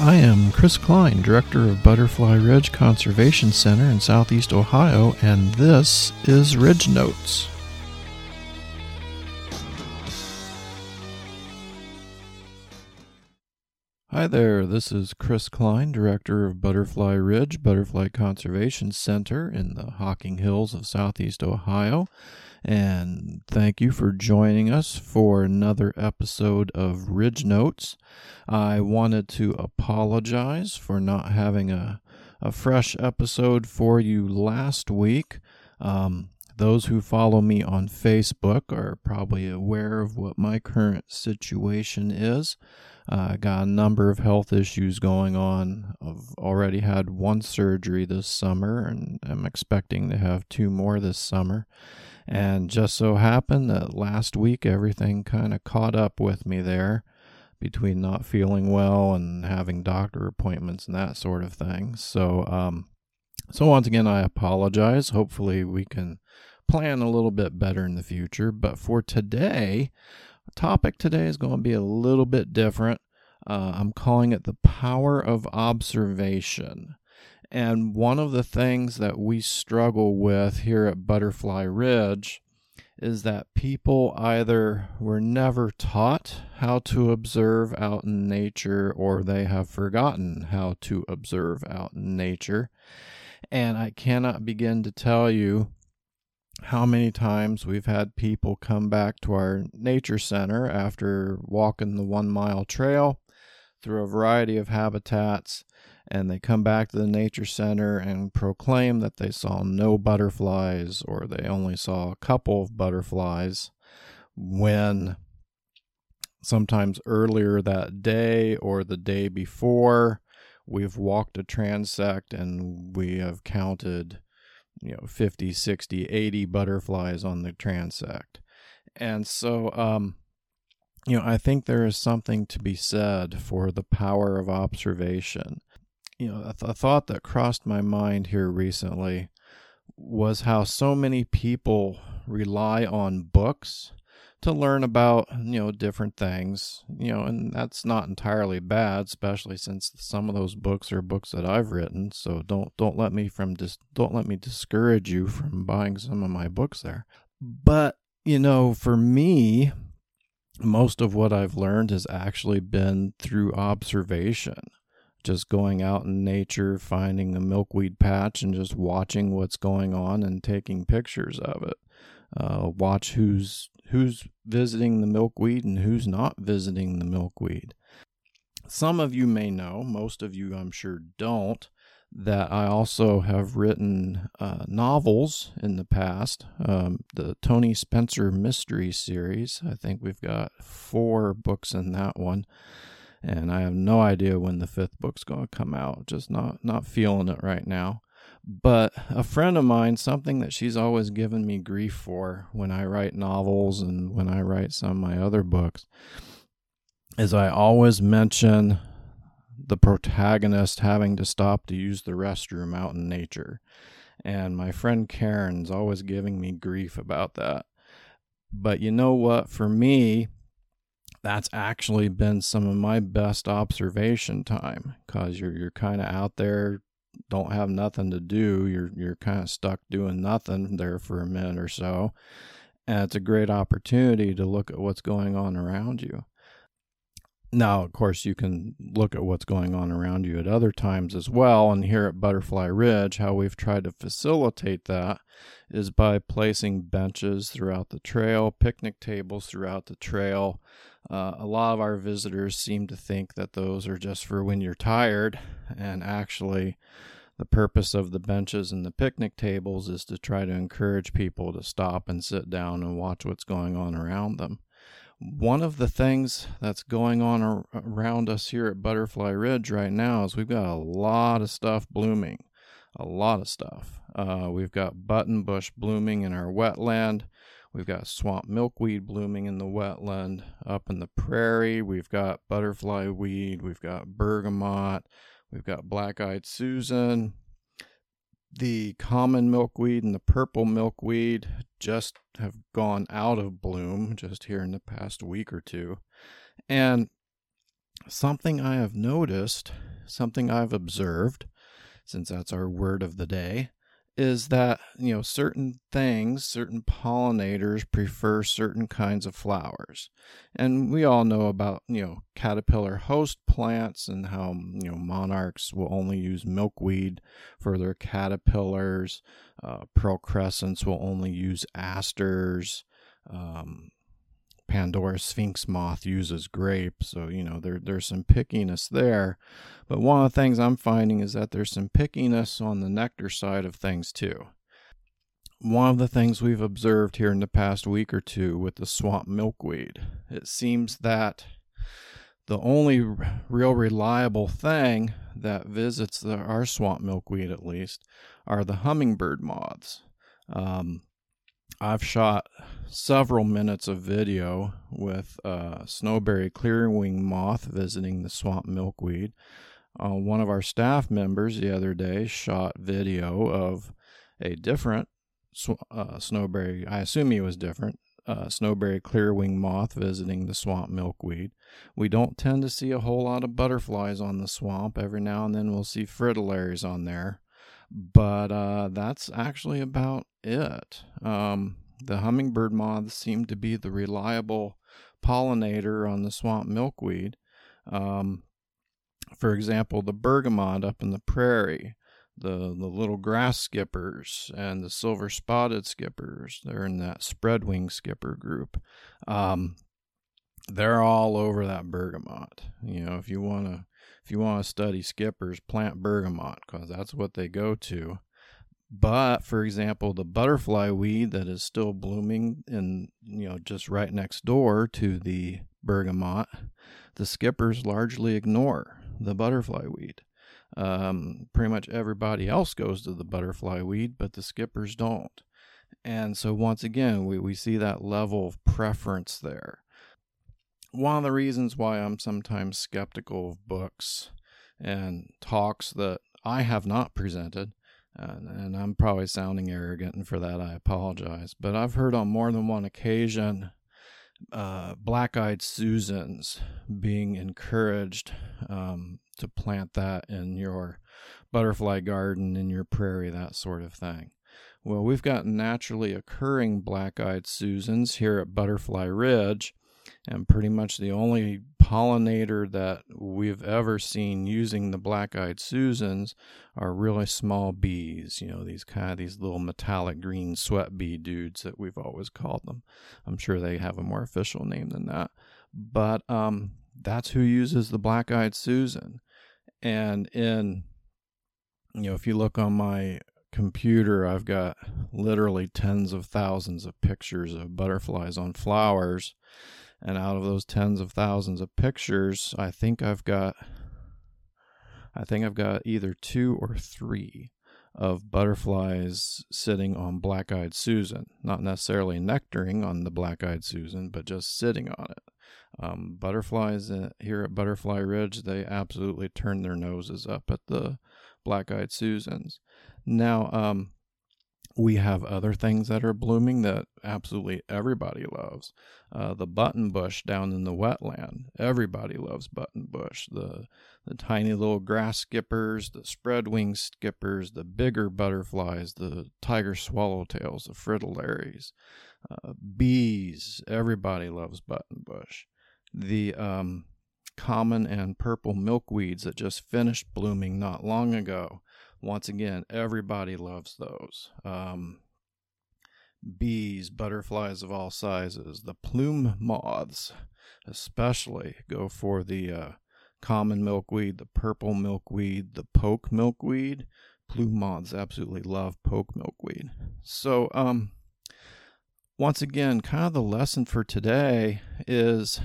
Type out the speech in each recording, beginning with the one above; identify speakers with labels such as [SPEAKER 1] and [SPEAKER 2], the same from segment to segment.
[SPEAKER 1] I am Chris Kline, Director of Butterfly Ridge Conservation Center in Southeast Ohio, and this is Ridge Notes. Hi there, this is Chris Kline, Director of Butterfly Ridge Butterfly Conservation Center in the Hocking Hills of Southeast Ohio. And thank you for joining us for another episode of Ridge Notes. I wanted to apologize for not having a, a fresh episode for you last week. Um, those who follow me on Facebook are probably aware of what my current situation is. Uh, I got a number of health issues going on. I've already had one surgery this summer, and I'm expecting to have two more this summer. And just so happened that last week everything kind of caught up with me there between not feeling well and having doctor appointments and that sort of thing. So, um, so once again, I apologize. Hopefully, we can plan a little bit better in the future. But for today, topic today is going to be a little bit different. Uh, I'm calling it the power of observation. And one of the things that we struggle with here at Butterfly Ridge is that people either were never taught how to observe out in nature or they have forgotten how to observe out in nature. And I cannot begin to tell you how many times we've had people come back to our nature center after walking the one mile trail through a variety of habitats and they come back to the nature center and proclaim that they saw no butterflies or they only saw a couple of butterflies when sometimes earlier that day or the day before we've walked a transect and we have counted you know 50 60 80 butterflies on the transect. And so um you know i think there is something to be said for the power of observation. You know, a, th- a thought that crossed my mind here recently was how so many people rely on books to learn about you know different things you know and that's not entirely bad especially since some of those books are books that I've written. So don't don't let me from dis- don't let me discourage you from buying some of my books there. But you know for me most of what I've learned has actually been through observation. Just going out in nature, finding a milkweed patch, and just watching what's going on and taking pictures of it. Uh, watch who's who's visiting the milkweed and who's not visiting the milkweed. Some of you may know, most of you I'm sure don't, that I also have written uh, novels in the past. Um, the Tony Spencer Mystery Series. I think we've got four books in that one and I have no idea when the fifth book's going to come out. Just not not feeling it right now. But a friend of mine, something that she's always given me grief for when I write novels and when I write some of my other books, is I always mention the protagonist having to stop to use the restroom out in nature. And my friend Karen's always giving me grief about that. But you know what? For me, that's actually been some of my best observation time because you're you're kind of out there don't have nothing to do you're you're kind of stuck doing nothing there for a minute or so and it's a great opportunity to look at what's going on around you now, of course, you can look at what's going on around you at other times as well. And here at Butterfly Ridge, how we've tried to facilitate that is by placing benches throughout the trail, picnic tables throughout the trail. Uh, a lot of our visitors seem to think that those are just for when you're tired, and actually, the purpose of the benches and the picnic tables is to try to encourage people to stop and sit down and watch what's going on around them one of the things that's going on ar- around us here at Butterfly Ridge right now is we've got a lot of stuff blooming. A lot of stuff. Uh, we've got buttonbush blooming in our wetland. We've got swamp milkweed blooming in the wetland. Up in the prairie, we've got butterfly weed. We've got bergamot. We've got black eyed Susan the common milkweed and the purple milkweed just have gone out of bloom just here in the past week or two. And something I have noticed something I've observed, since that's our word of the day, is that you know certain things certain pollinators prefer certain kinds of flowers. And we all know about you know caterpillar host plants and how you know monarchs will only use milkweed for their caterpillars. Uh, pearl crescents will only use asters. Um, Pandora sphinx moth uses grape, so you know there there's some pickiness there. But one of the things I'm finding is that there's some pickiness on the nectar side of things too. One of the things we've observed here in the past week or two with the swamp milkweed, it seems that the only real reliable thing that visits the, our swamp milkweed, at least, are the hummingbird moths. Um, I've shot several minutes of video with uh, snowberry clearwing moth visiting the swamp milkweed. Uh, one of our staff members the other day shot video of a different sw- uh, snowberry, I assume he was different, uh, snowberry clearwing moth visiting the swamp milkweed. We don't tend to see a whole lot of butterflies on the swamp. Every now and then we'll see fritillaries on there but uh, that's actually about it. Um, the hummingbird moths seem to be the reliable pollinator on the swamp milkweed. Um, for example, the bergamot up in the prairie, the, the little grass skippers, and the silver spotted skippers, they're in that spread wing skipper group. Um, they're all over that bergamot. You know, if you want to if you want to study skippers, plant bergamot because that's what they go to. But for example, the butterfly weed that is still blooming in you know just right next door to the bergamot, the skippers largely ignore the butterfly weed. Um, pretty much everybody else goes to the butterfly weed, but the skippers don't. And so once again, we, we see that level of preference there one of the reasons why I'm sometimes skeptical of books and talks that I have not presented, and, and, I'm probably sounding arrogant, and for that I apologize, but I've heard on more than one occasion uh, black eyed Susans being encouraged um, to plant that in your butterfly garden, in your prairie, that sort of thing. Well, we've got naturally occurring black eyed Susans here at Butterfly Ridge and pretty much the only pollinator that we've ever seen using the black-eyed Susans are really small bees. You know, these kind of these little metallic green sweat bee dudes that we've always called them. I'm sure they have a more official name than that, but um, that's who uses the black-eyed Susan. And in you know, if you look on my computer, I've got literally tens of thousands of pictures of butterflies on flowers and out of those tens of thousands of pictures, I think I've got I think I've got either two or three of butterflies sitting on black eyed Susan. Not necessarily nectaring on the black eyed Susan, but just sitting on it. Um, butterflies uh, here at Butterfly Ridge, they absolutely turn their noses up at the black eyed Susans. Now, um, we have other things that are blooming that absolutely everybody loves. Uh, the button bush down in the wetland, everybody loves button bush. The the tiny little grass skippers, the spread wing skippers, the bigger butterflies, the tiger swallowtails, the fritillaries, uh, bees. Everybody loves button bush. The um, common and purple milkweeds that just finished blooming not long ago once again, everybody loves those. Um, bees, butterflies of all sizes, the plume moths, especially go for the uh, common milkweed, the purple milkweed, the poke milkweed. Plume moths absolutely love poke milkweed. So, um, once again, kind of the lesson for today is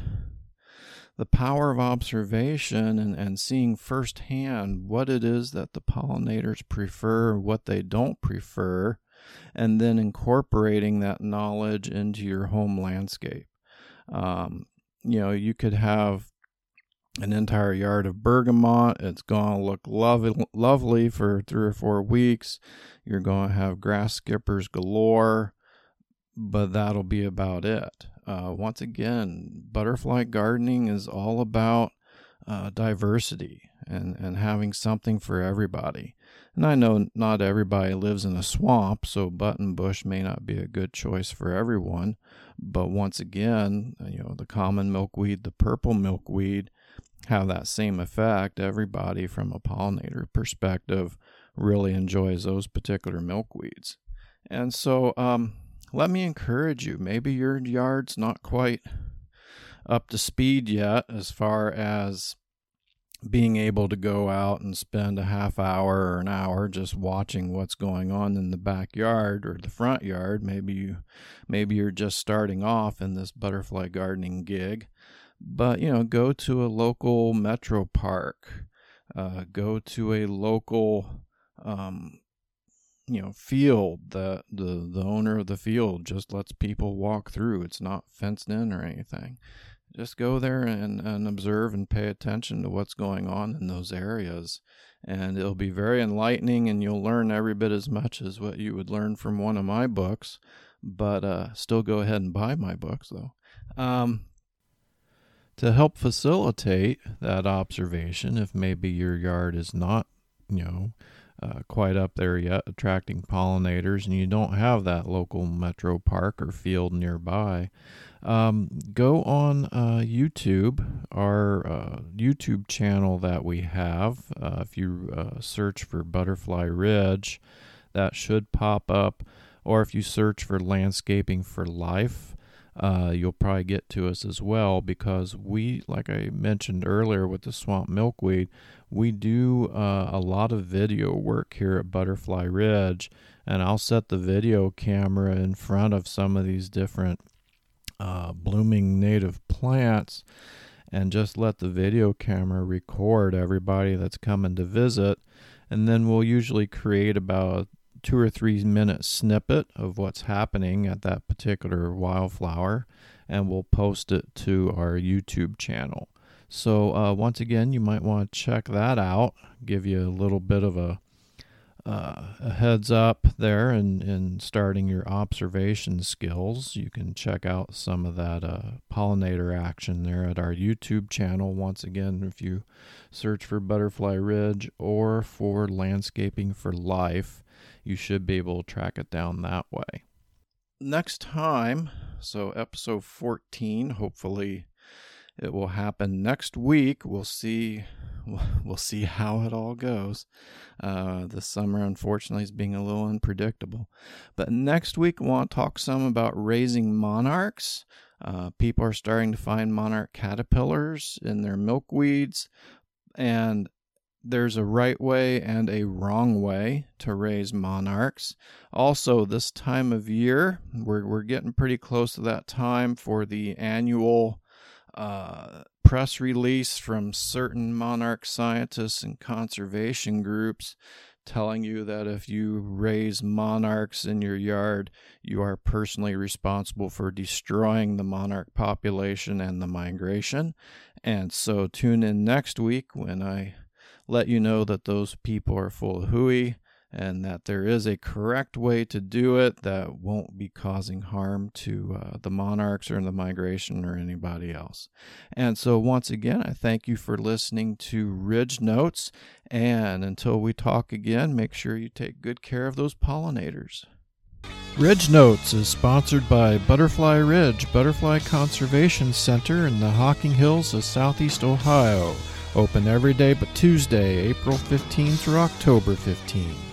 [SPEAKER 1] the power of observation and, and seeing firsthand what it is that the pollinators prefer, what they don't prefer, and then incorporating that knowledge into your home landscape. Um, you know, you could have an entire yard of bergamot. It's going to look lovely, lovely for three or four weeks. You're going to have grass skippers galore, but that'll be about it. Uh, once again, butterfly gardening is all about uh, diversity. and, and having something for everybody. And I know not everybody lives in a swamp, so buttonbush may not be a good choice for everyone. But once again, you know, the common milkweed, the purple milkweed have that same effect. Everybody, from a pollinator perspective, really enjoys those particular milkweeds. And so, um, let me encourage you. Maybe your yard's not quite up to speed yet as far as being able to go out and spend a half hour or an hour just watching what's going on in the backyard or the front yard. Maybe you maybe you're just starting off in this butterfly gardening gig. But you know go to a local metro park. Uh, go to a local um, you know field that the the owner of the field just lets people walk through it's not fenced in or anything just go there and, and observe and pay attention to what's going on in those areas. And it'll be very enlightening, and you'll learn every bit as much as what you would learn from one of my books. But uh, still go ahead and buy my books, though. Um, to help facilitate that observation, if maybe your yard is not, you know, uh, quite up there yet, attracting pollinators, and you don't have that local metro park or field nearby, um, go on uh, YouTube, our uh, YouTube channel that we have. Uh, if you uh, search for Butterfly Ridge, that should pop up. Or if you search for Landscaping for Life, uh, you'll probably get to us as well because we, like I mentioned earlier with the swamp milkweed, we do uh, a lot of video work here at Butterfly Ridge. And I'll set the video camera in front of some of these different uh, blooming native plants and just let the video camera record everybody that's coming to visit. And then we'll usually create about two or three minute snippet of what's happening at that particular wildflower and we'll post it to our YouTube channel. So, uh, once again, you might want to check that out, give you a little bit of a uh, a heads up there and in, in starting your observation skills. You can check out some of that uh, pollinator action there at our YouTube channel. Once again, if you search for Butterfly Ridge or for Landscaping for Life, you should be able to track it down that way. Next time, so episode 14, hopefully it will happen next week. We'll see we'll see how it all goes. Uh, summer, unfortunately, is being a little unpredictable. But next week, I want to talk some about raising monarchs. Uh, people are starting to find monarch caterpillars in their milkweeds, and there's a right way and a wrong way to raise monarchs. Also, this time of year, we're, we're getting pretty close to that time for the annual uh, press release from certain monarch scientists and conservation groups telling you that if you raise monarchs in your yard, you are personally responsible for destroying the monarch population and the migration. And so tune in next week when I let you know that those people are full of hooey and that there is a correct way to do it that won't be causing harm to uh, the monarchs or the migration or anybody else. And so, once again, I thank you for listening to Ridge Notes. And until we talk again, make sure you take good care of those pollinators. Ridge Notes is sponsored by Butterfly Ridge Butterfly Conservation Center in the Hocking Hills of Southeast Ohio. Open every day but Tuesday, April 15 through October 15.